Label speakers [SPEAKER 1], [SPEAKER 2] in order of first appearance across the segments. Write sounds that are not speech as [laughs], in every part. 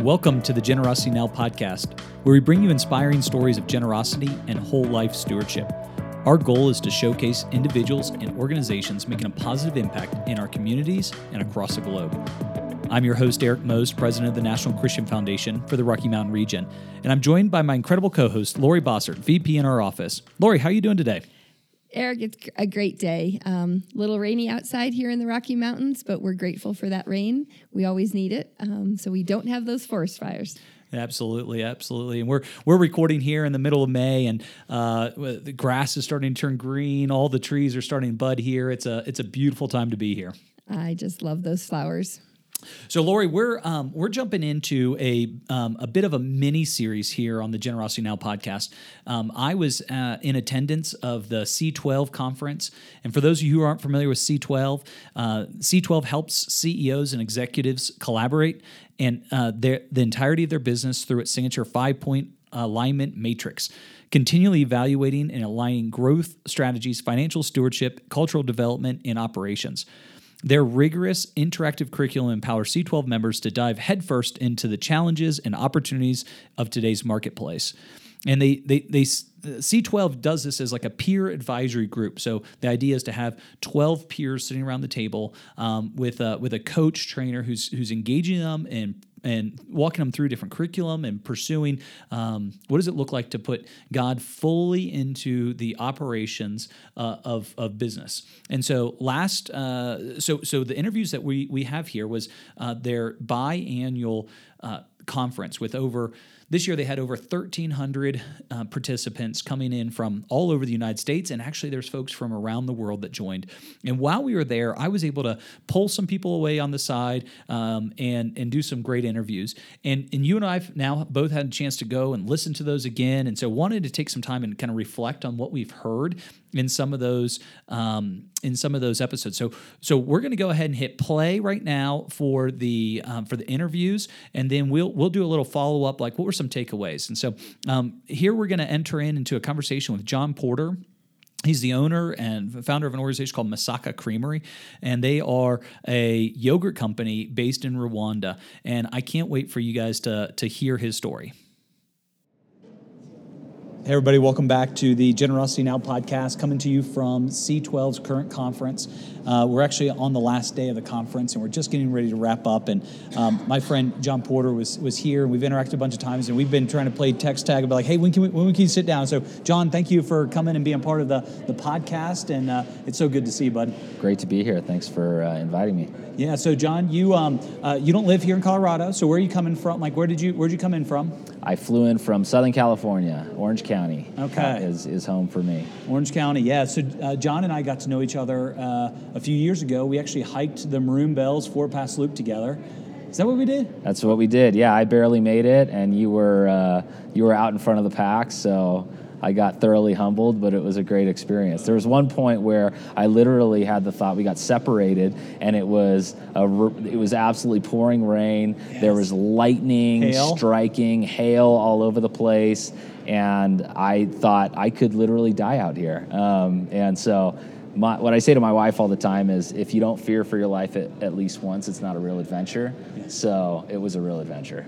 [SPEAKER 1] Welcome to the Generosity Now podcast, where we bring you inspiring stories of generosity and whole life stewardship. Our goal is to showcase individuals and organizations making a positive impact in our communities and across the globe. I'm your host, Eric Most, president of the National Christian Foundation for the Rocky Mountain region, and I'm joined by my incredible co-host, Laurie Bossert, VP in our office. Laurie, how are you doing today?
[SPEAKER 2] Eric, it's a great day. A um, little rainy outside here in the Rocky Mountains, but we're grateful for that rain. We always need it, um, so we don't have those forest fires.
[SPEAKER 1] Absolutely, absolutely, and we're we're recording here in the middle of May, and uh, the grass is starting to turn green. All the trees are starting to bud here. It's a it's a beautiful time to be here.
[SPEAKER 2] I just love those flowers.
[SPEAKER 1] So, Laurie, we're um, we're jumping into a um, a bit of a mini series here on the Generosity Now podcast. Um, I was uh, in attendance of the C12 conference, and for those of you who aren't familiar with C12, uh, C12 helps CEOs and executives collaborate and uh, their, the entirety of their business through its signature five point alignment matrix continually evaluating and aligning growth strategies, financial stewardship, cultural development, and operations. Their rigorous interactive curriculum empowers C12 members to dive headfirst into the challenges and opportunities of today's marketplace. And they, they, they, C12 does this as like a peer advisory group. So the idea is to have 12 peers sitting around the table um, with a, with a coach trainer who's who's engaging them and and walking them through different curriculum and pursuing um, what does it look like to put God fully into the operations uh, of, of business. And so last, uh, so so the interviews that we we have here was uh, their biannual uh, conference with over this year, they had over 1,300 uh, participants coming in from all over the United States, and actually, there's folks from around the world that joined. And while we were there, I was able to pull some people away on the side um, and and do some great interviews. And and you and I've now both had a chance to go and listen to those again, and so wanted to take some time and kind of reflect on what we've heard in some of those um, in some of those episodes. So so we're going to go ahead and hit play right now for the um, for the interviews, and then we'll we'll do a little follow up. Like what were some takeaways? And so um, here we're going to enter in into a conversation with Jon Porter. He's the owner and founder of an organization called Masaka Creamery, and they are a yogurt company based in Rwanda. And I can't wait for you guys to to hear his story. Hey, everybody, welcome back to the Generosity Now podcast, coming to you from C12's current conference. Uh, we're actually on the last day of the conference, and we're just getting ready to wrap up. And um, my friend Jon Porter was was here, and we've interacted a bunch of times, and we've been trying to play text tag about like, hey, when can we when can you sit down? So, Jon, thank you for coming and being part of the the podcast, and uh, it's so good to see you, bud.
[SPEAKER 3] Great to be here. Thanks for uh, inviting me.
[SPEAKER 1] Yeah. So, Jon, you um, uh, you don't live here in Colorado, so where are you coming from? Like, where did you where did you come in from?
[SPEAKER 3] I flew in from Southern California, Orange County.
[SPEAKER 1] Okay.
[SPEAKER 3] Is, is home for me.
[SPEAKER 1] Orange County, yeah. So uh, Jon and I got to know each other uh, a few years ago. We actually hiked the Maroon Bells Four Pass Loop together. Is that what we did?
[SPEAKER 3] That's what we did. Yeah, I barely made it, and you were uh, you were out in front of the pack, so I got thoroughly humbled, but it was a great experience. There was one point where I literally had the thought we got separated, and it was a, it was absolutely pouring rain. Yes. There was lightning
[SPEAKER 1] hail.
[SPEAKER 3] striking, hail all over the place, and I thought I could literally die out here. Um, and so. My, what I say to my wife all the time is if you don't fear for your life at, at least once, it's not a real adventure. So it was a real adventure.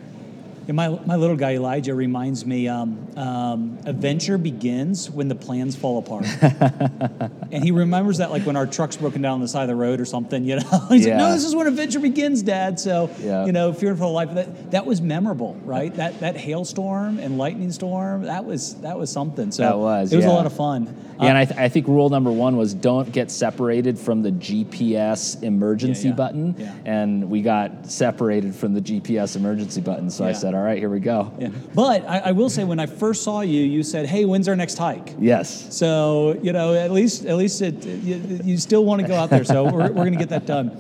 [SPEAKER 1] My, my little guy Elijah reminds me um, um, adventure begins when the plans fall apart. [laughs] and he remembers that like when our truck's broken down on the side of the road or something, you know. [laughs] He's yeah. like, no, this is when adventure begins, Dad. So, yeah. you know, fear for life. That, that was memorable, right? that that hailstorm and lightning storm, that was that was something. So
[SPEAKER 3] that was,
[SPEAKER 1] it was
[SPEAKER 3] yeah.
[SPEAKER 1] a lot of fun.
[SPEAKER 3] Yeah, uh, and I, th- I, think rule number one was don't get separated from the GPS emergency button. And we got separated from the GPS emergency button. So I said, said, all right, here we go.
[SPEAKER 1] Yeah. But I, I, will say, when I first saw you, you said, hey, when's our next hike?
[SPEAKER 3] Yes.
[SPEAKER 1] So, you know, at least at least it, you, you still want to go out there. So we're, we're going to get that done.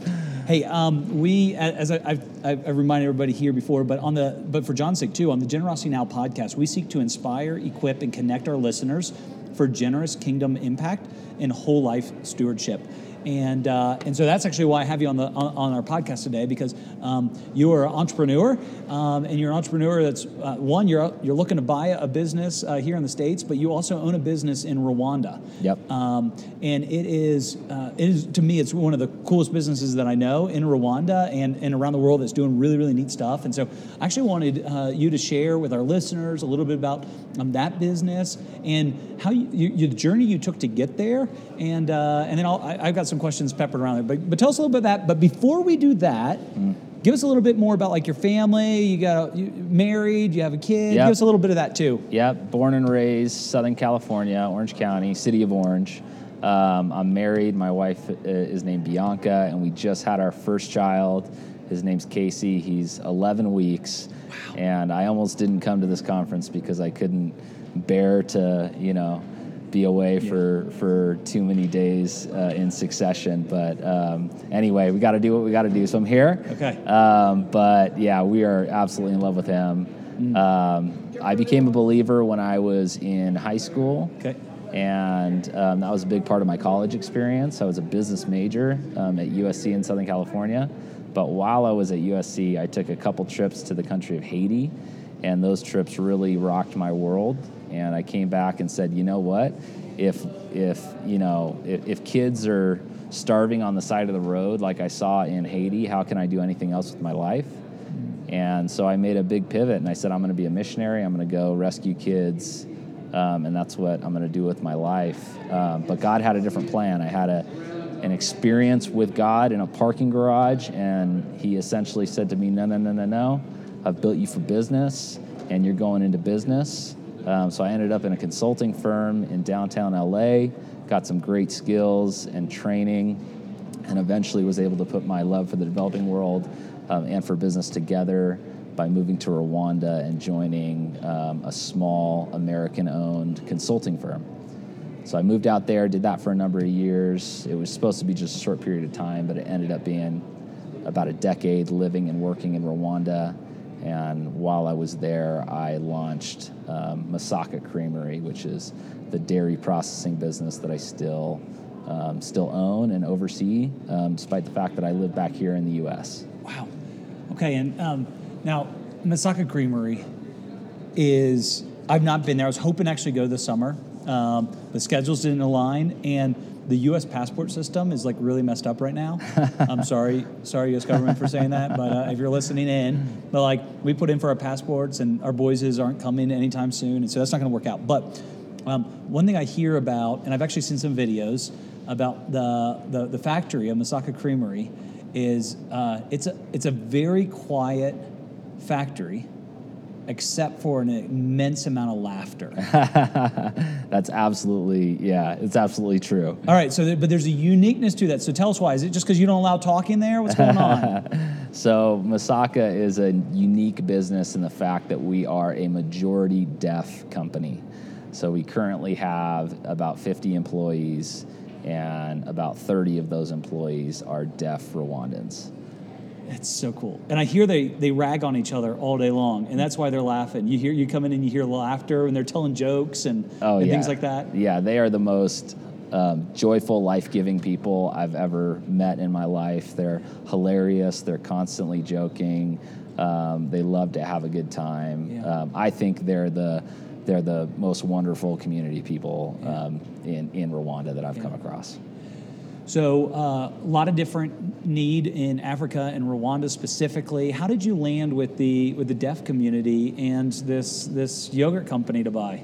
[SPEAKER 1] Hey, um, we, as I, have I've reminded everybody here before, but on the, but for Jon's sake too, on the Generosity Now podcast, we seek to inspire, equip, and connect our listeners for generous kingdom impact and whole life stewardship. And uh, and so that's actually why I have you on the on, on our podcast today because um, you are an entrepreneur, um, and you're an entrepreneur that's uh, one you're you're looking to buy a business uh, here in the states, but you also own a business in Rwanda.
[SPEAKER 3] Yep.
[SPEAKER 1] Um, and it is uh, it is to me it's one of the coolest businesses that I know in Rwanda and and around the world that's doing really really neat stuff. And so I actually wanted uh, you to share with our listeners a little bit about um, that business and how you, you, the journey you took to get there, and uh, and then I'll, I, I've got some questions peppered around there. But but tell us a little bit of that. But before we do that. Give us a little bit more about like your family. You got you married. You have a kid.
[SPEAKER 3] Yep.
[SPEAKER 1] Give us a little bit of that too.
[SPEAKER 3] Yep, born and raised Southern California, Orange County, city of Orange. Um, I'm married. My wife uh, is named Bianca, and we just had our first child. His name's Casey. He's 11 weeks, and I almost didn't come to this conference because I couldn't bear to, you know, be away for for too many days uh, in succession. But um, anyway, we got to do what we got to do. So I'm here.
[SPEAKER 1] Okay.
[SPEAKER 3] Um, but yeah, we are absolutely in love with him. Um, I became a believer when I was in high school.
[SPEAKER 1] Okay.
[SPEAKER 3] And um, that was a big part of my college experience. I was a business major um, at USC in Southern California. But while I was at USC, I took a couple trips to the country of Haiti, and those trips really rocked my world. And I came back and said, you know what? If if you know if, if kids are starving on the side of the road like I saw in Haiti, how can I do anything else with my life? And so I made a big pivot and I said, I'm going to be a missionary. I'm going to go rescue kids. Um, and that's what I'm going to do with my life. Um, but God had a different plan. I had a, an experience with God in a parking garage, and He essentially said to me, No, no, no, no, no. I've built you for business, and you're going into business. Um, so I ended up in a consulting firm in downtown LA, got some great skills and training, and eventually was able to put my love for the developing world um, and for business together by moving to Rwanda and joining um, a small American owned consulting firm. So I moved out there, did that for a number of years. It was supposed to be just a short period of time, but it ended up being about a decade living and working in Rwanda. And while I was there, I launched um, Masaka Creamery, which is the dairy processing business that I still um, still own and oversee, um, despite the fact that I live back here in the U.S.
[SPEAKER 1] Wow. Okay, and um, now Masaka Creamery is I've not been there. I was hoping to actually go this summer. Um, the schedules didn't align, and the U.S. passport system is like really messed up right now. [laughs] I'm sorry, sorry, U.S. government for saying that, but uh, if you're listening in, but like we put in for our passports, and our boys aren't coming anytime soon, and so that's not going to work out. But um, one thing I hear about, and I've actually seen some videos about the the, the factory of Masaka Creamery, is uh, it's a it's a very quiet factory, except for an immense amount of laughter. [laughs]
[SPEAKER 3] That's absolutely, yeah, it's absolutely true.
[SPEAKER 1] All right, so there, but there's a uniqueness to that. So tell us why. Is it just because you don't allow talking there? What's going on? [laughs]
[SPEAKER 3] So Masaka is a unique business in the fact that we are a majority deaf company. So we currently have about 50 employees, and about 30 of those employees are deaf Rwandans.
[SPEAKER 1] It's so cool. And I hear they they rag on each other all day long, and that's why they're laughing. You hear you come in and you hear laughter, and they're telling jokes and,
[SPEAKER 3] Oh
[SPEAKER 1] and
[SPEAKER 3] yeah,
[SPEAKER 1] things like that.
[SPEAKER 3] Yeah, they are the most um, joyful, life-giving people I've ever met in my life. They're hilarious. They're constantly joking. Um, they love to have a good time.
[SPEAKER 1] Yeah.
[SPEAKER 3] Um, I think they're the they're the most wonderful community people um, in in Rwanda that I've come across.
[SPEAKER 1] So uh, a lot of different need in Africa and Rwanda specifically. How did you land with the with the deaf community and this this yogurt company to buy?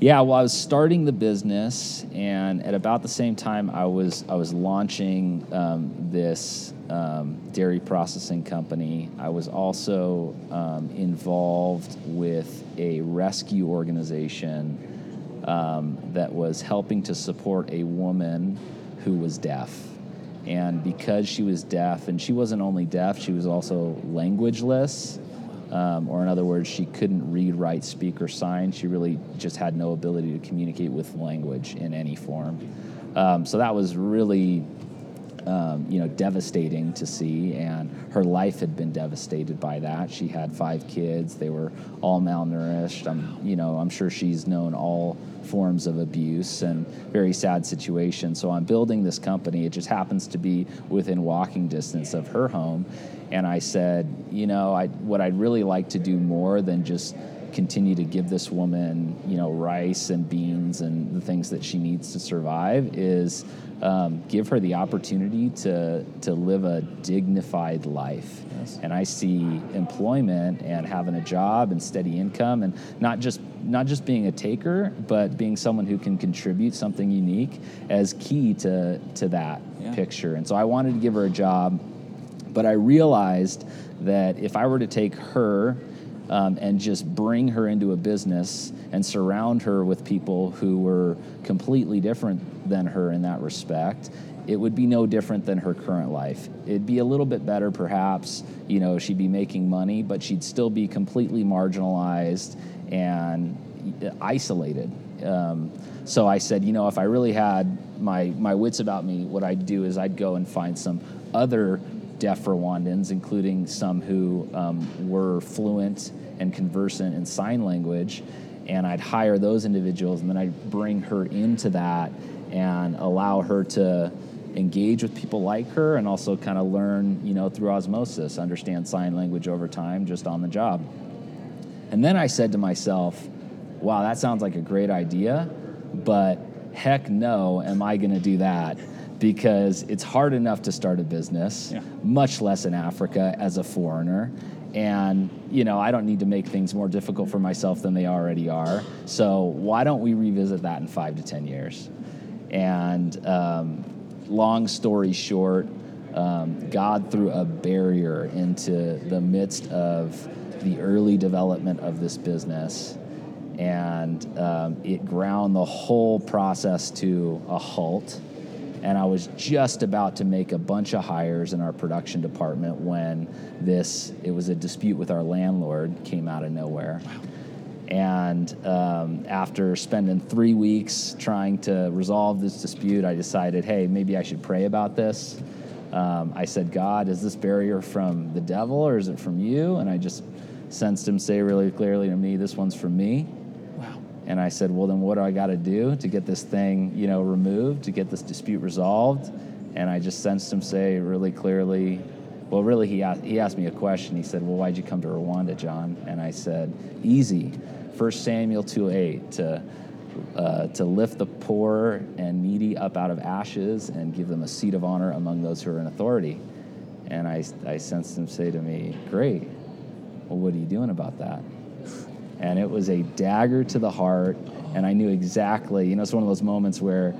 [SPEAKER 3] Yeah, well, I was starting the business, and at about the same time, I was I was launching um, this um, dairy processing company. I was also um, involved with a rescue organization um, that was helping to support a woman who was deaf. And because she was deaf, and she wasn't only deaf, she was also languageless um, or in other words, she couldn't read, write, speak, or sign. She really just had no ability to communicate with language in any form. Um, so that was really um, you know, devastating to see, and her life had been devastated by that. She had five kids; they were all malnourished. I'm, you know, I'm sure she's known all forms of abuse and very sad situation. So I'm building this company. It just happens to be within walking distance of her home, and I said, you know, I, what I'd really like to do more than just continue to give this woman, you know, rice and beans and the things that she needs to survive is um, give her the opportunity to to live a dignified life. Yes. And I see employment and having a job and steady income and not just not just being a taker, but being someone who can contribute something unique as key to to that yeah. picture. And so I wanted to give her a job, but I realized that if I were to take her um, and just bring her into a business and surround her with people who were completely different than her in that respect it would be no different than her current life. It'd be a little bit better, perhaps. You know, she'd be making money, but she'd still be completely marginalized and isolated. Um, so I said, you know, if I really had my my wits about me, what I'd do is I'd go and find some other deaf Rwandans, including some who um, were fluent and conversant in sign language, and I'd hire those individuals, and then I'd bring her into that and allow her to engage with people like her and also kind of learn, you know, through osmosis, understand sign language over time just on the job. And then I said to myself, wow, that sounds like a great idea, but heck no, am I going to do that? Because it's hard enough to start a business, yeah. much less in Africa as a foreigner. And you know i don't need to make things more difficult for myself than they already are. So why don't we revisit that in five to ten years? And um, long story short um, god threw a barrier into the midst of the early development of this business. And um, it ground the whole process to a halt and I was just about to make a bunch of hires in our production department when this it was a dispute with our landlord came out of nowhere. Wow. And um, after spending three weeks trying to resolve this dispute, I decided, hey, maybe I should pray about this. Um, I said, God, is this barrier from the devil or is it from you? And I just sensed him say really clearly to me, this one's from me. And I said, well, then what do I got to do to get this thing, you know, removed, to get this dispute resolved? And I just sensed him say really clearly, well, really, he asked, he asked me a question. He said, well, why'd you come to Rwanda, Jon? And I said, easy. 1 Samuel 2 8, to, uh, to lift the poor and needy up out of ashes and give them a seat of honor among those who are in authority. And I, I sensed him say to me, great. Well, what are you doing about that? And it was a dagger to the heart. And I knew exactly, you know, it's one of those moments where,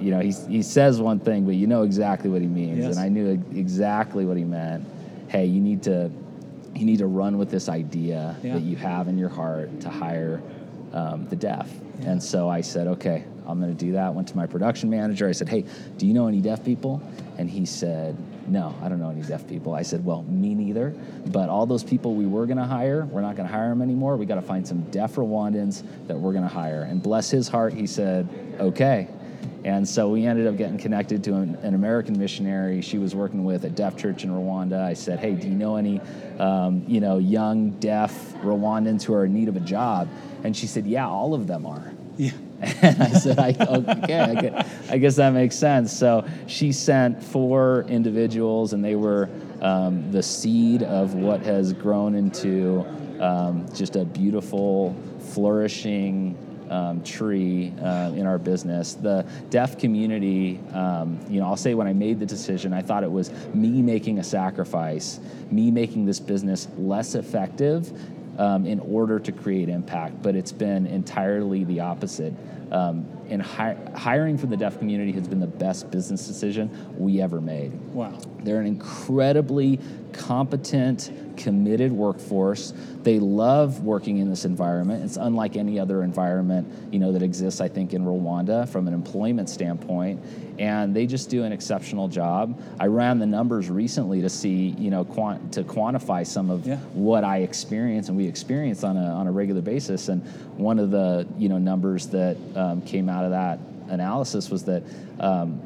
[SPEAKER 3] you know, he, he says one thing, but you know exactly what he means. Yes. And I knew exactly what he meant. Hey, you need to, you need to run with this idea yeah. that you have in your heart to hire um, the deaf. Yeah. And so I said, okay, I'm going to do that. Went to my production manager. I said, hey, do you know any deaf people? And he said, no, I don't know any deaf people. I said, Well, me neither. But all those people we were going to hire, we're not going to hire them anymore. We got to find some deaf Rwandans that we're going to hire. And bless his heart, he said, Okay. And so we ended up getting connected to an, an, American missionary she was working with at Deaf Church in Rwanda. I said, "Hey, do you know any, um, you know, young deaf Rwandans who are in need of a job?" And she said, "Yeah, all of them are."
[SPEAKER 1] Yeah. [laughs]
[SPEAKER 3] And I said, I, okay, I guess, I guess, that makes sense. So she sent four individuals, and they were um, the seed of what has grown into um, just a beautiful, flourishing um, tree uh, in our business. The deaf community, um, you know, I'll say when I made the decision, I thought it was me making a sacrifice, me making this business less effective um, in order to create impact, but it's been entirely the opposite. Um, and hi- hiring from the deaf community has been the best business decision we ever made.
[SPEAKER 1] Wow.
[SPEAKER 3] They're an incredibly competent, committed workforce. They love working in this environment. It's unlike any other environment, you know, that exists, I think, in Rwanda from an employment standpoint. And they just do an exceptional job. I ran the numbers recently to see, you know, quant- to quantify some of yeah. what I experience and we experience on a, on a regular basis. And one of the, you know, numbers that um, came out of that analysis was that um,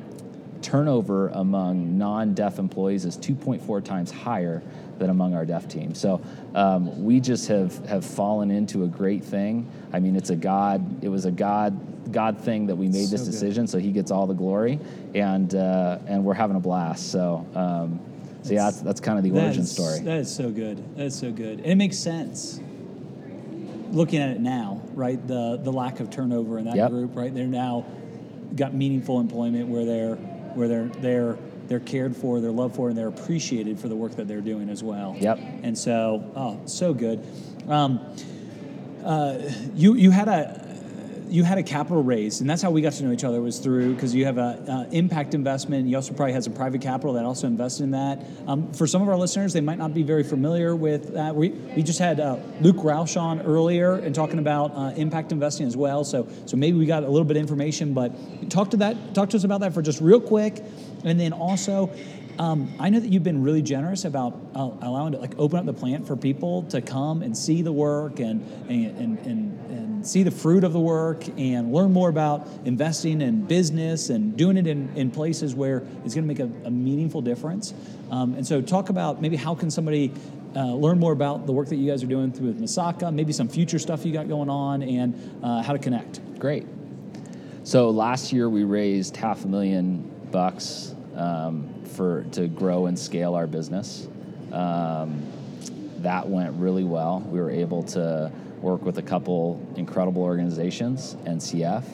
[SPEAKER 3] turnover among non-deaf employees is 2.4 times higher than among our deaf team. So um, we just have have fallen into a great thing. I mean, it's a God. It was a God God thing that we made this
[SPEAKER 4] So good.
[SPEAKER 3] decision. So He gets all the glory, and uh, and we're having a blast. So. Um, so yeah, that's, that's kind of the origin
[SPEAKER 1] is-
[SPEAKER 3] story.
[SPEAKER 1] That is so good. That is so good. And it makes sense looking at it now, right? The the lack of turnover in that
[SPEAKER 3] Yep.
[SPEAKER 1] group, right? They're now got meaningful employment where they're where they're they're they're cared for, they're loved for, and they're appreciated for the work that they're doing as well.
[SPEAKER 3] Yep.
[SPEAKER 1] And so, oh, so good. Um, uh, you you had a you had a capital raise, and that's how we got to know each other was through because you have a uh, impact investment. You also probably had some private capital that also invested in that. Um, for some of our listeners, they might not be very familiar with that. We, we just had uh, Luke Roush on earlier and talking about uh, impact investing as well. So so maybe we got a little bit of information, but talk to that talk to us about that for just real quick, and then also. Um, I know that you've been really generous about uh, allowing to like open up the plant for people to come and see the work and and, and, and, and see the fruit of the work and learn more about investing in business and doing it in, in places where it's going to make a, a meaningful difference. Um, and so, talk about maybe how can somebody uh, learn more about the work that you guys are doing through Masaka, maybe some future stuff you got going on, and uh, how to connect.
[SPEAKER 3] Great. So last year we raised half a million bucks um, for to grow and scale our business. Um, that went really well. We were able to work with a couple incredible organizations. NCF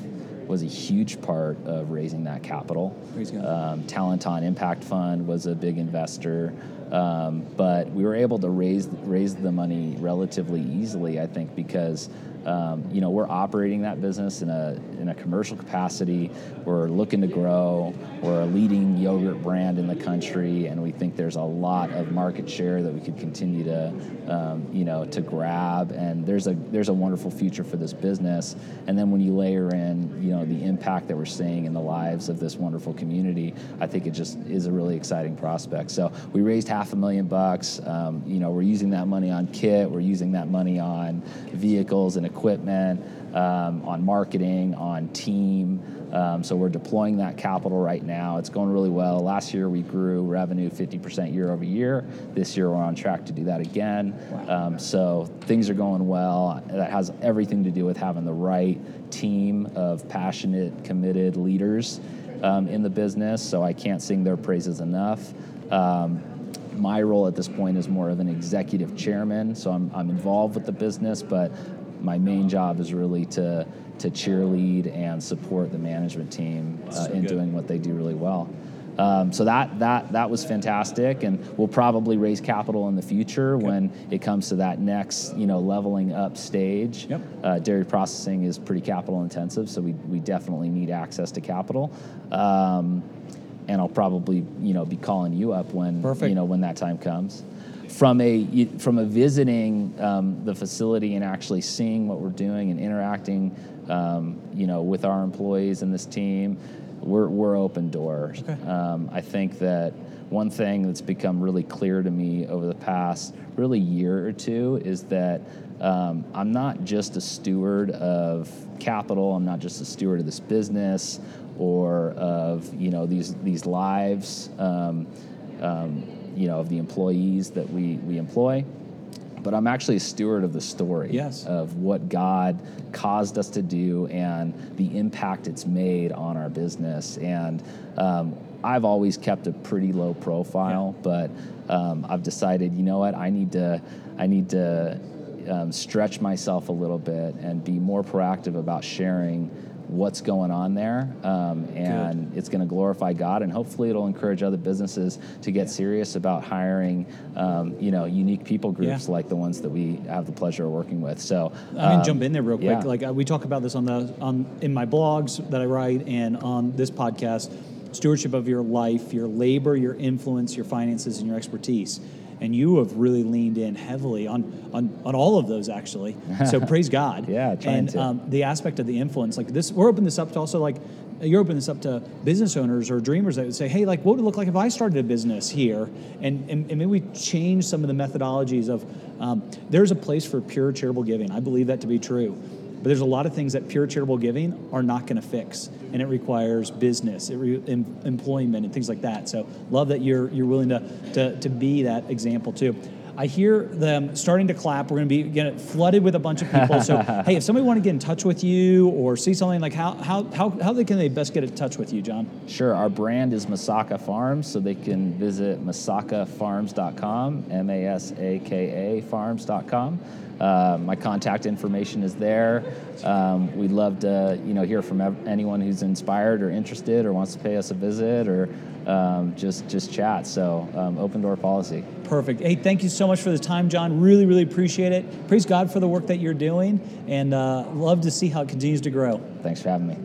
[SPEAKER 3] was a huge part of raising that capital. Um, Talanton Impact Fund was a big investor, um, but we were able to raise raise the money relatively easily. I think because um, you know we're operating that business in a in a commercial capacity. We're looking to grow. We're a leading yogurt brand in the country, and we think there's a lot of market share that we could continue to um, you know to grab. And there's a there's a wonderful future for this business. And then when you layer in you know the impact that we're seeing in the lives of this wonderful community, I think it just is a really exciting prospect. So we raised half a million bucks. Um, you know, we're using that money on kit. We're using that money on vehicles and equipment, um, on marketing, on team. Um, so we're deploying that capital right now. It's going really well. Last year we grew revenue 50% year over year. This year we're on track to do that again. Um, so things are going well. That has everything to do with having the right team of passionate, committed leaders um, in the business. So I can't sing their praises enough. Um, my role at this point is more of an executive chairman, so I'm, I'm involved with the business, but my main job is really to to cheerlead and support the management team uh,
[SPEAKER 1] So
[SPEAKER 3] in
[SPEAKER 1] good.
[SPEAKER 3] doing what they do really well. Um, so that that that was fantastic, and we'll probably raise capital in the future when it comes to that next you know leveling up stage.
[SPEAKER 1] Yep.
[SPEAKER 3] Uh, dairy processing is pretty capital intensive, so we, we definitely need access to capital. Um, and I'll probably you know be calling you up when
[SPEAKER 1] Perfect.
[SPEAKER 3] you know when that time comes. From a from a visiting um, the facility and actually seeing what we're doing and interacting, um, you know, with our employees and this team, we're we're open doors. Um, I think that one thing that's become really clear to me over the past really year or two is that um, I'm not just a steward of capital. I'm not just a steward of this business or of you know these these lives. Um, um, you know, of the employees that we, we employ, but I'm actually a steward of the story
[SPEAKER 1] Yes.
[SPEAKER 3] of what God caused us to do and the impact it's made on our business. And um, I've always kept a pretty low profile, but um, I've decided, you know what, I need to, I need to um, stretch myself a little bit and be more proactive about sharing what's going on there, um, and it's going to glorify God, and hopefully it'll encourage other businesses to get serious about hiring, um, you know, unique people groups
[SPEAKER 1] Yeah.
[SPEAKER 3] like the ones that we have the pleasure of working with. So
[SPEAKER 1] I'm gonna
[SPEAKER 3] um,
[SPEAKER 1] jump in there real quick.
[SPEAKER 3] yeah.
[SPEAKER 1] Like uh, we talk about this on the on in my blogs that I write and on this podcast. Stewardship of your life, your labor, your influence, your finances, and your expertise. And you have really leaned in heavily on on, on all of those actually. So [laughs] praise God.
[SPEAKER 3] Yeah, trying
[SPEAKER 1] and
[SPEAKER 3] to.
[SPEAKER 1] Um, the aspect of the influence, like this, we're opening this up to also like you're opening this up to business owners or dreamers that would say, hey, like what would it look like if I started a business here? And, and, and maybe we change some of the methodologies of um, there's a place for pure charitable giving. I believe that to be true.
[SPEAKER 5] But there's a lot of things that pure charitable giving are not going to fix, and it requires business, it re- em- employment, and things like that. So love that you're you're willing to to, to be that example too. I hear them starting to clap. We're going to be getting flooded with a bunch of people. So, [laughs] hey, if somebody want to get in touch with you or see something like how how how how they can they best get in touch with you, Jon?
[SPEAKER 3] Sure. Our brand is Masaka Farms, so they can visit masakafarms.com, M A S A K A farms.com. Uh, my contact information is there. Um, we'd love to, you know, hear from ev- anyone who's inspired or interested or wants to pay us a visit or um, just just chat. So, um, open door policy.
[SPEAKER 5] Perfect. Hey, thank you so much for the time, Jon. Really, really appreciate it. Praise God for the work that you're doing, and uh, love to see how it continues to grow.
[SPEAKER 3] Thanks for having me.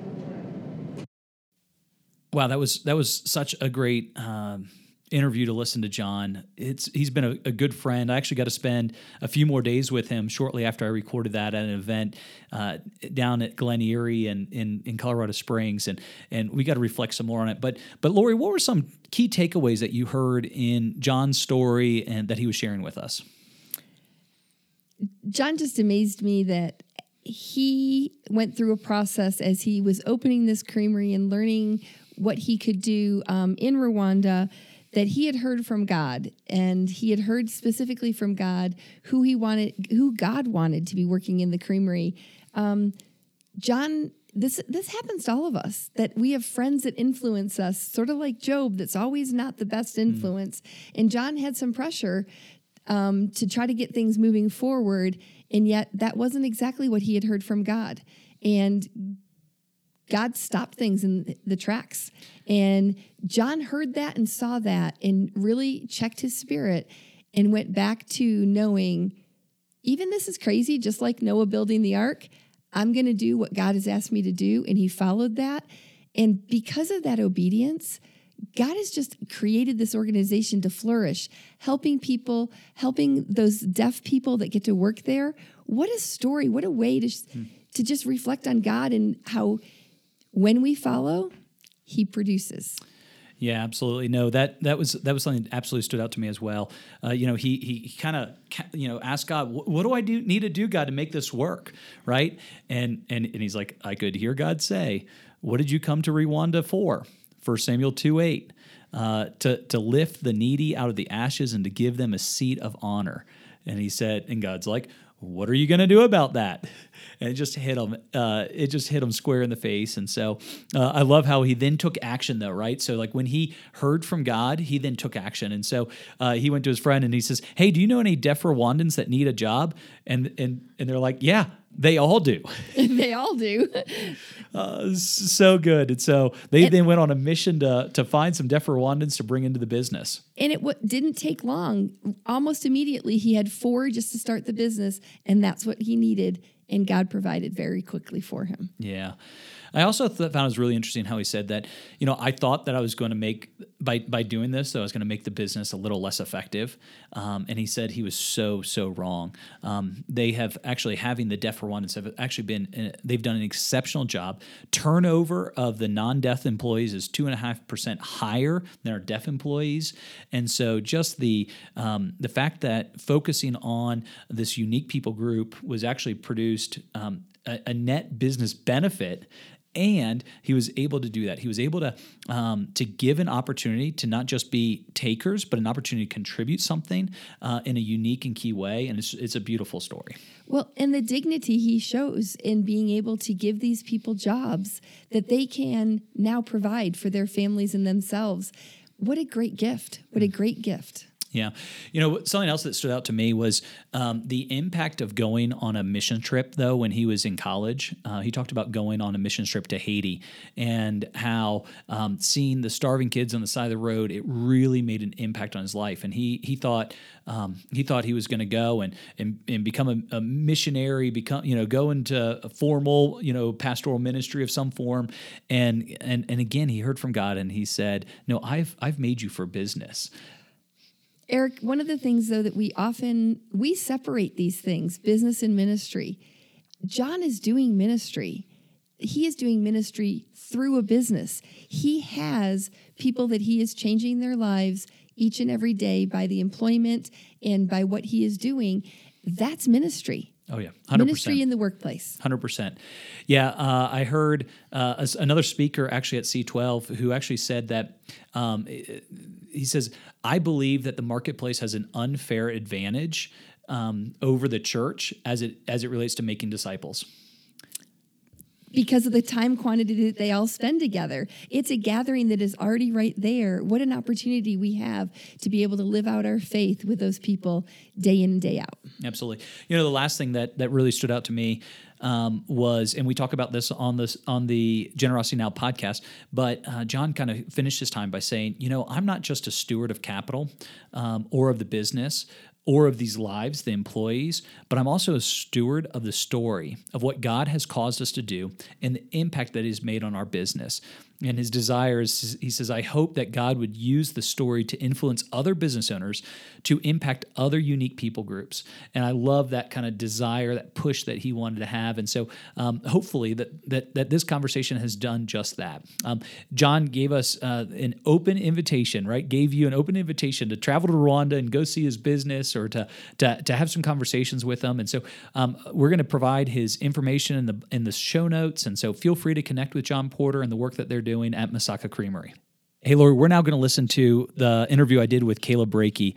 [SPEAKER 1] Wow, that was that was such a great um, interview to listen to Jon. It's he's been a, a, good friend. I actually got to spend a few more days with him shortly after I recorded that at an event uh, down at Glen Eyrie and in, in Colorado Springs, and and we got to reflect some more on it. But but Laurie, what were some key takeaways that you heard in Jon's story and that he was sharing with us?
[SPEAKER 2] Jon just amazed me that he went through a process as he was opening this creamery and learning what he could do um, in Rwanda that he had heard from God and he had heard specifically from God who he wanted who God wanted to be working in the creamery. Um, Jon this this happens to all of us that we have friends that influence us sort of like Job that's always not the best influence mm. and Jon had some pressure um, to try to get things moving forward and yet that wasn't exactly what he had heard from God and God stopped things in the tracks. And Jon heard that and saw that and really checked his spirit and went back to knowing even this is crazy, just like Noah building the ark. I'm going to do what God has asked me to do. And he followed that. And because of that obedience, God has just created this organization to flourish, helping people, helping those deaf people that get to work there. What a story. What a way to, hmm. to just reflect on God and how when we follow, He produces.
[SPEAKER 1] Yeah, absolutely. No, that that was that was something that absolutely stood out to me as well. Uh, you know, he he, kind of you know asked God, "What do I do need to do, God, to make this work?" Right? And and and he's like, I could hear God say, "What did you come to Rwanda for?" First Samuel two eight. Uh, to to lift the needy out of the ashes and to give them a seat of honor. And he said, and God's like, what are you going to do about that? And it just hit him. Uh, it just hit him square in the face. And so uh, I love how he then took action, though, right? So like when he heard from God, he then took action. And so uh, he went to his friend and he says, "Hey, do you know any deaf Rwandans that need a job?" And and and they're like, "Yeah, they all do. [laughs] [laughs]
[SPEAKER 2] they all do.
[SPEAKER 1] uh, so good. And so they and, then went on a mission to to find some deaf Rwandans to bring into the business.
[SPEAKER 2] And it w- didn't take long. Almost immediately, he had four just to start the business, and that's what he needed. And God provided very quickly for him.
[SPEAKER 1] Yeah. I also th- found it was really interesting how he said that, you know, I thought that I was going to make, by, by doing this, that I was going to make the business a little less effective. Um, and he said he was so, so wrong. Um, they have actually, having the deaf Rwandans have actually been, uh, they've done an exceptional job. Turnover of the non deaf employees is 2.5% higher than our deaf employees. And so just the, um, the fact that focusing on this unique people group was actually produced um, a, a, net business benefit and he was able to do that. He was able to um, to give an opportunity to not just be takers, but an opportunity to contribute something uh, in a unique and key way, and it's it's a beautiful story.
[SPEAKER 2] Well, and the dignity he shows in being able to give these people jobs that they can now provide for their families and themselves. What a great gift! What a great gift!
[SPEAKER 1] Yeah. You know, something else that stood out to me was um, the impact of going on a mission trip, though, when he was in college. Uh, he talked about going on a mission trip to Haiti and how um, seeing the starving kids on the side of the road, it really made an impact on his life. And he, he thought, um, he thought he was going to go and, and, and become a, a, missionary, become, you know, go into a formal, you know, pastoral ministry of some form. And, and, and again, he heard from God and he said, no, I've, I've made you for business.
[SPEAKER 2] Eric, one of the things though that we often we separate these things, business and ministry. Jon is doing ministry. He is doing ministry through a business. He has people that he is changing their lives each and every day by the employment and by what he is doing. That's ministry.
[SPEAKER 1] Oh yeah, 100%.
[SPEAKER 2] Ministry in the workplace.
[SPEAKER 1] Hundred percent. Yeah, uh, I heard uh, another speaker actually at C12 who actually said that um, he says, "I believe that the marketplace has an unfair advantage um, over the church as it as it relates to making disciples."
[SPEAKER 2] Because of the time quantity that they all spend together. It's a gathering that is already right there. What an opportunity we have to be able to live out our faith with those people day in and day out.
[SPEAKER 1] Absolutely. You know, the last thing that that really stood out to me um, was, and we talk about this on this on the Generosity Now podcast. But uh, Jon kind of finished his time by saying, you know, I'm not just a steward of capital um, or of the business or of these lives, the employees, but I'm also a steward of the story of what God has caused us to do and the impact that is made on our business. And his desire is, he says, I hope that God would use the story to influence other business owners to impact other unique people groups. And I love that kind of desire, that push that he wanted to have. And so um, hopefully that, that, that this conversation has done just that. Um, Jon gave us uh, an open invitation, right? Gave you an open invitation to travel to Rwanda and go see his business or to, to, to have some conversations with him. And so um, we're going to provide his information in the, in the show notes. And so feel free to connect with Jon Porter and the work that they're doing at Masaka Creamery. Hey, Laurie, we're now going to listen to the interview I did with Caleb Breakey.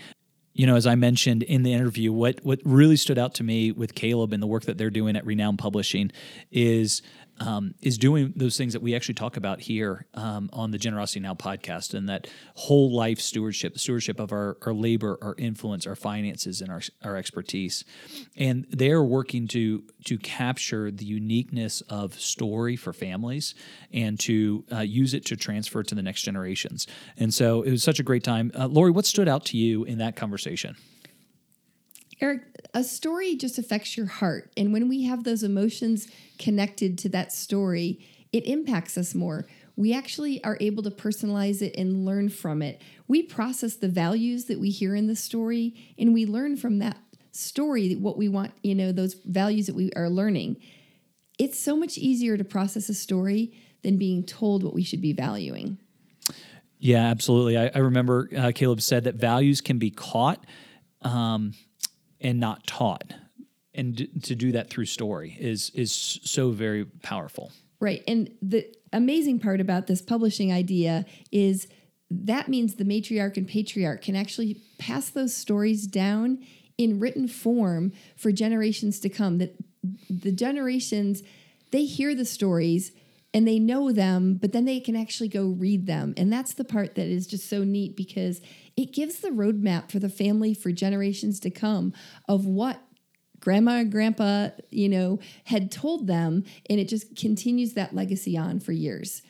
[SPEAKER 1] You know, as I mentioned in the interview, what what really stood out to me with Caleb and the work that they're doing at Renown Publishing is um, is doing those things that we actually talk about here um, on the Generosity Now podcast, and that whole life stewardship, stewardship of our, our labor, our influence, our finances, and our, our expertise. And they're working to to capture the uniqueness of story for families and to uh, use it to transfer to the next generations. And so it was such a great time. Uh, Laurie, what stood out to you in that conversation?
[SPEAKER 2] Eric, a story just affects your heart. And when we have those emotions connected to that story, it impacts us more. We actually are able to personalize it and learn from it. We process the values that we hear in the story, and we learn from that story what we want, you know, those values that we are learning. It's so much easier to process a story than being told what we should be valuing.
[SPEAKER 1] Yeah, absolutely. I, I remember uh, Caleb said that values can be caught um, and not taught, and to do that through story is is so very powerful.
[SPEAKER 2] Right. And the amazing part about this publishing idea is that means the matriarch and patriarch can actually pass those stories down in written form for generations to come. That the generations, they hear the stories and they know them, but then they can actually go read them. And that's the part that is just so neat because it gives the roadmap for the family for generations to come of what grandma and grandpa, you know, had told them, and it just continues that legacy on for years.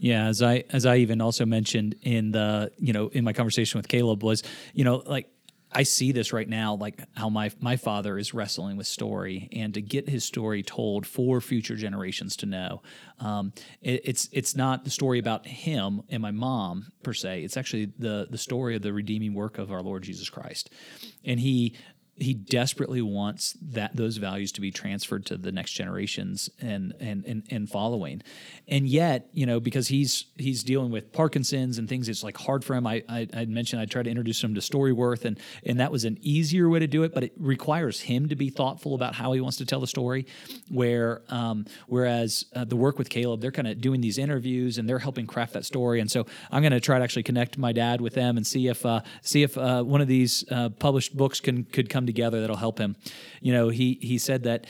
[SPEAKER 1] Yeah, as I as I even also mentioned in the you know in my conversation with Caleb was you know like I see this right now like how my my father is wrestling with story and to get his story told for future generations to know. Um, it, it's it's not the story about him and my mom per se. It's actually the the story of the redeeming work of our Lord Jesus Christ, and he he desperately wants that those values to be transferred to the next generations and and and, and following. And yet you know because he's he's dealing with parkinson's and things it's like hard for him. I i i mentioned i tried to introduce him to storyworth and and that was an easier way to do it but it requires him to be thoughtful about how he wants to tell the story. Where um, whereas uh, the work with caleb they're kind of doing these interviews and they're helping craft that story. And so i'm going to try to actually connect my dad with them and see if uh, see if uh, one of these uh, published books can could come together that'll help him. You know, he he said that.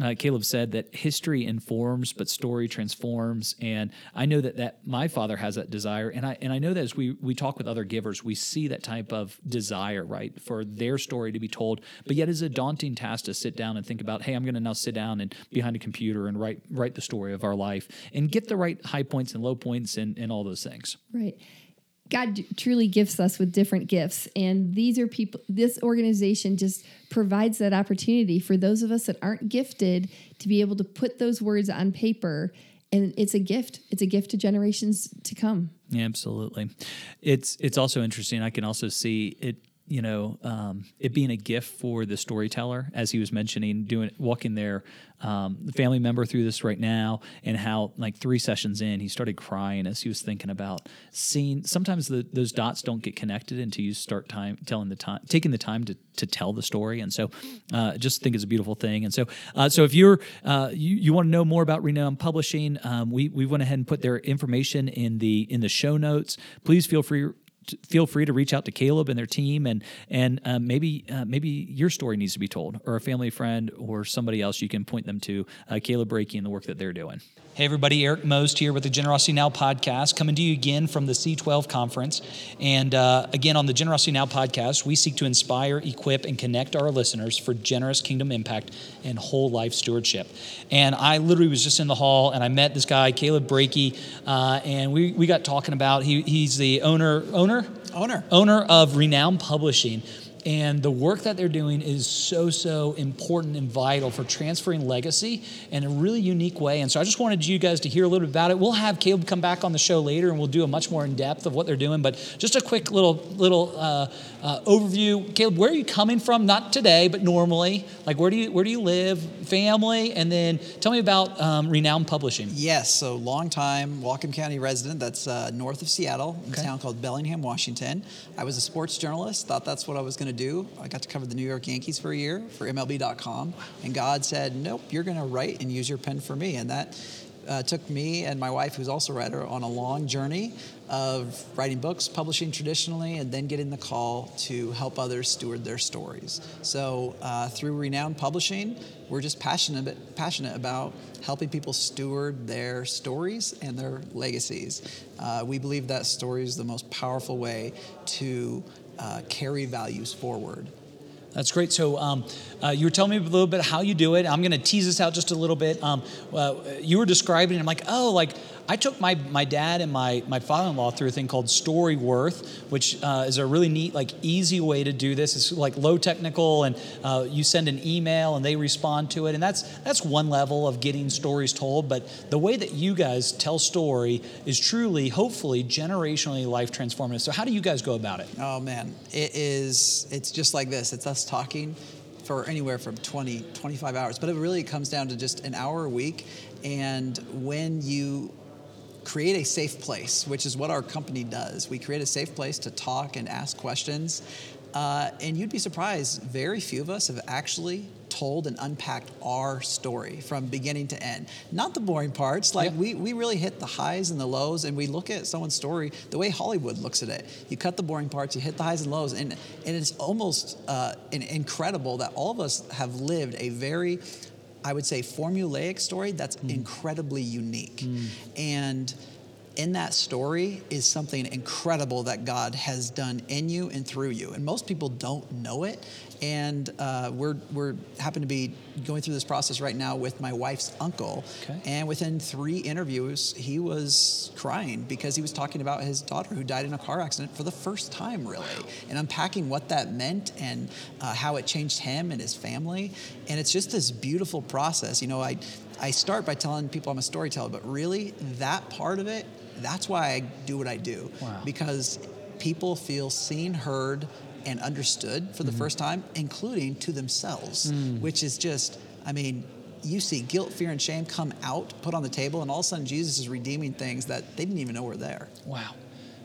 [SPEAKER 1] Uh, Caleb said that history informs, but story transforms, and I know that that my father has that desire, and I and I know that as we we talk with other givers, we see that type of desire, right, for their story to be told. But yet, it's a daunting task to sit down and think about, hey, I'm going to now sit down and behind a computer and write write the story of our life and get the right high points and low points and and all those things.
[SPEAKER 2] Right. God truly gifts us with different gifts. And these are people, this organization just provides that opportunity for those of us that aren't gifted to be able to put those words on paper. And it's a gift. It's a gift to generations to come.
[SPEAKER 1] Yeah, absolutely. It's it's also interesting. I can also see it you know, um, it being a gift for the storyteller, as he was mentioning, doing walking their um, family member through this right now, and how like three sessions in, he started crying as he was thinking about seeing. Sometimes the, those dots don't get connected until you start time telling the time, taking the time to to tell the story, and so uh, just think it's a beautiful thing. And so, uh, so if you're uh, you you want to know more about Renown Publishing, um, we we went ahead and put their information in the in the show notes. Please feel free feel free to reach out to Caleb and their team, and and uh, maybe uh, maybe your story needs to be told, or a family friend, or somebody else you can point them to. Uh, Caleb Breakey and the work that they're doing. Hey everybody, Eric Most here with the Generosity Now podcast, coming to you again from the C12 conference. And uh, again, on the Generosity Now podcast, we seek to inspire, equip, and connect our listeners for generous kingdom impact and whole life stewardship. And I literally was just in the hall and I met this guy, Caleb Breakey, uh, and we, we got talking about he, he's the owner owner
[SPEAKER 6] owner
[SPEAKER 1] owner of Renown Publishing and the work that they're doing is so, so important and vital for transferring legacy in a really unique way. And so I just wanted you guys to hear a little bit about it. We'll have Caleb come back on the show later and we'll do a much more in depth of what they're doing. But just a quick little, little uh, uh, overview. Caleb, where are you coming from? Not today, but normally. Like, where do you, where do you live? Family? And then tell me about um, Renown Publishing.
[SPEAKER 6] Yes, so long time Whatcom County resident. That's uh, north of Seattle, in okay. a town called Bellingham, Washington. I was a sports journalist. Thought that's what I was going to do. I got to cover the New York Yankees for a year for MLB.com, and God said, "Nope, you're going to write and use your pen for me." And that uh, took me and my wife, who's also a writer, on a long journey of writing books, publishing traditionally, and then getting the call to help others steward their stories. So uh, through Renown Publishing, we're just passionate passionate about helping people steward their stories and their legacies. Uh, we believe that story is the most powerful way to uh, carry values forward.
[SPEAKER 1] That's great. So um, uh, you were telling me a little bit how you do it. I'm going to tease this out just a little bit. Um, uh, you were describing, I'm like, oh, like I took my, my dad and my, my father-in-law through a thing called Storyworth, which uh, is a really neat, like easy way to do this. It's like low technical, and uh, you send an email and they respond to it, and that's that's one level of getting stories told. But the way that you guys tell story is truly, hopefully, generationally life transformative. So how do you guys go about it?
[SPEAKER 6] Oh man, it is. It's just like this. It's us talking for anywhere from 20 25 hours but it really comes down to just an hour a week and when you create a safe place, which is what our company does. We create a safe place to talk and ask questions. Uh, and you'd be surprised, very few of us have actually told and unpacked our story from beginning to end. Not the boring parts. Like we, we really hit the highs and the lows, and we look at someone's story the way Hollywood looks at it. You cut the boring parts, you hit the highs and lows, and, and it's almost uh, incredible that all of us have lived a very I would say, formulaic story that's mm. incredibly unique. Mm. And in that story is something incredible that God has done in you and through you. And most people don't know it and uh, we're we're happen to be going through this process right now with my wife's uncle. Okay. And within three interviews, he was crying because he was talking about his daughter who died in a car accident for the first time, really, and unpacking what that meant and uh, how it changed him and his family. And it's just this beautiful process. You know, I I start by telling people I'm a storyteller, but really that part of it, that's why I do what I do wow. because people feel seen, heard, and understood for the mm-hmm. first time, including to themselves, mm. which is just, I mean, you see guilt, fear, and shame come out, put on the table, and all of a sudden Jesus is redeeming things that they didn't even know were there.
[SPEAKER 1] Wow.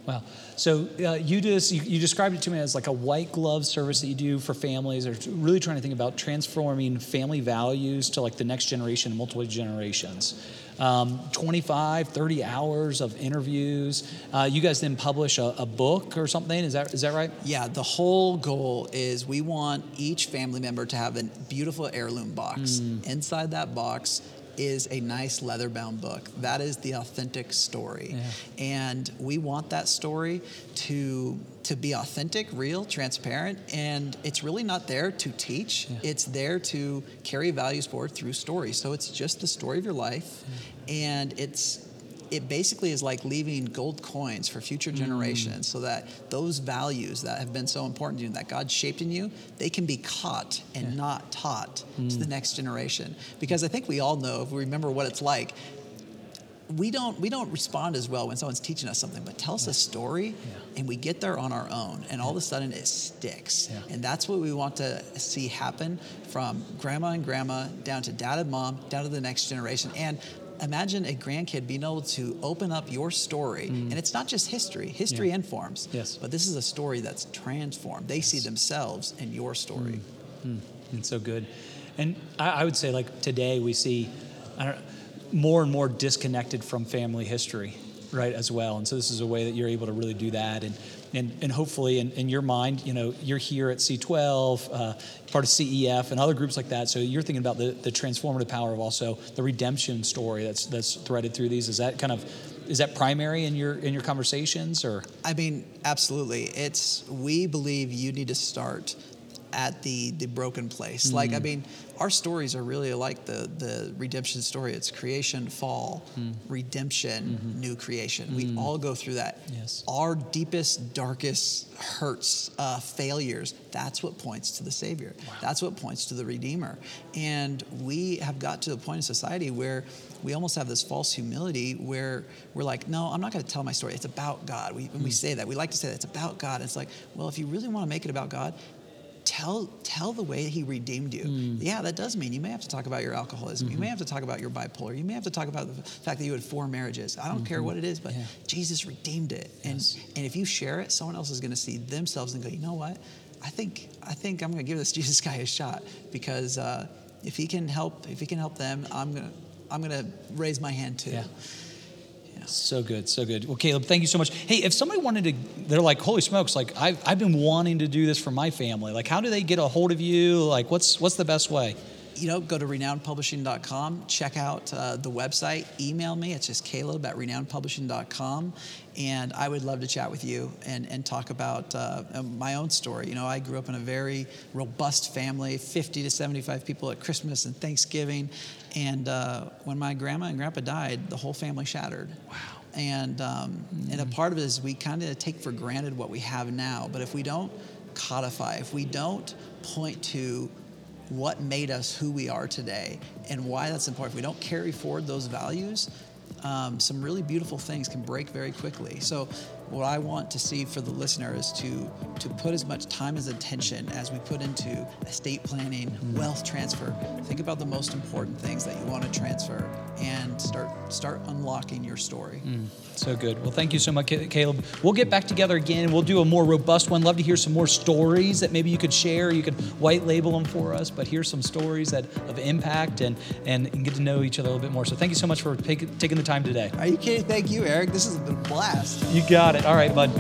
[SPEAKER 1] Wow. So uh, you just you, you, described it to me as like a white glove service that you do for families, or really trying to think about transforming family values to like the next generation, multiple generations um, 25, 30 hours of interviews. Uh, you guys then publish a, a, book or something. Is that is that right?
[SPEAKER 6] Yeah. The whole goal is we want each family member to have a beautiful heirloom box. Mm. Inside that box is a nice leather bound book. That is the authentic story. Yeah. And we want that story to to be authentic, real, transparent, and it's really not there to teach. Yeah. It's there to carry values forward through story. So it's just the story of your life yeah. and it's it basically is like leaving gold coins for future mm. generations mm. so that those values that have been so important to you that God shaped in you, they can be caught and yeah. not taught mm. to the next generation. Because I think we all know, if we remember what it's like, we don't we don't respond as well when someone's teaching us something but tell us a story and we get there on our own and all of a sudden it sticks
[SPEAKER 1] Yeah.
[SPEAKER 6] and that's what we want to see happen from grandma and grandma down to dad and mom down to the next generation and imagine a grandkid being able to open up your story and it's not just history history
[SPEAKER 1] Mm. Yeah.
[SPEAKER 6] informs
[SPEAKER 1] Yes.
[SPEAKER 6] but this is a story that's transformed they see themselves in your story
[SPEAKER 1] It's so good. And I, I would say, like today, we see I don't, more and more disconnected from family history, right, as well. And so this is a way that you're able to really do that. And and, and hopefully, in, in your mind, you know, you're here at C12, uh, part of CEF, and other groups like that. So you're thinking about the, the transformative power of also the redemption story that's that's threaded through these. Is that kind of is that primary in your in your conversations, or
[SPEAKER 6] I mean, absolutely. It's we believe you need to start at the the broken place. Like
[SPEAKER 1] Mm.
[SPEAKER 6] I mean, our stories are really like the the redemption story. It's creation, fall,
[SPEAKER 1] Mm.
[SPEAKER 6] redemption,
[SPEAKER 1] Mm-hmm.
[SPEAKER 6] new creation. We all go through that.
[SPEAKER 1] Yes.
[SPEAKER 6] Our deepest, darkest hurts, uh, failures. That's what points to the Savior. That's what points to the Redeemer. And we have got to the point in society where we almost have this false humility where we're like, no, I'm not going to tell my story. It's about God. We, when we say that, we like to say that it's about God. It's like, well, if you really want to make it about God, tell tell the way He redeemed you. Mm. Yeah, that does mean you may have to talk about your alcoholism. You may mm-hmm. have to talk about your bipolar. You may have to talk about the fact that you had four marriages. I don't care mm-hmm. what it is, but
[SPEAKER 1] Yeah.
[SPEAKER 6] Jesus redeemed it. And
[SPEAKER 1] Yes.
[SPEAKER 6] and if you share it, someone else is going to see themselves and go, you know what? I think I think I'm going to give this [laughs] Jesus guy a shot because uh, if he can help if he can help them, I'm gonna I'm gonna raise my hand too.
[SPEAKER 1] Yeah. So good, so good. Well, Caleb, thank you so much. Hey, if somebody wanted to, they're like, holy smokes, like I've, I've been wanting to do this for my family. Like, how do they get a hold of you? Like, what's what's the best way?
[SPEAKER 6] you know, go to renownpublishing.com, check out uh, the website, email me. It's just caleb at renownpublishing.com. And I would love to chat with you and, and talk about uh, my own story. You know, I grew up in a very robust family 50 to 75 people at Christmas and Thanksgiving. And uh, when my grandma and grandpa died, the whole family shattered. Wow. And, um, and a part of it is we kind of take for granted what we have now. But if we don't codify, if we don't point to what made us who we are today and why that's important. If we don't carry forward those values, um, some really beautiful things can break very quickly. So, what I want to see for the listener is to to put as much time as attention as we put into estate planning, hmm. wealth transfer. Think about the most important things that you want to transfer and start start unlocking your story. Hmm.
[SPEAKER 1] So good. Well, thank you so much, Caleb. We'll get back together again. We'll do a more robust one. Love to hear some more stories that maybe you could share. You could white label them for us, but here's some stories that of impact and, and and get to know each other a little bit more. So thank you so much for take, taking the time today.
[SPEAKER 6] Are you kidding? Thank you, Eric. This has been a blast.
[SPEAKER 1] You got it. All right, bud.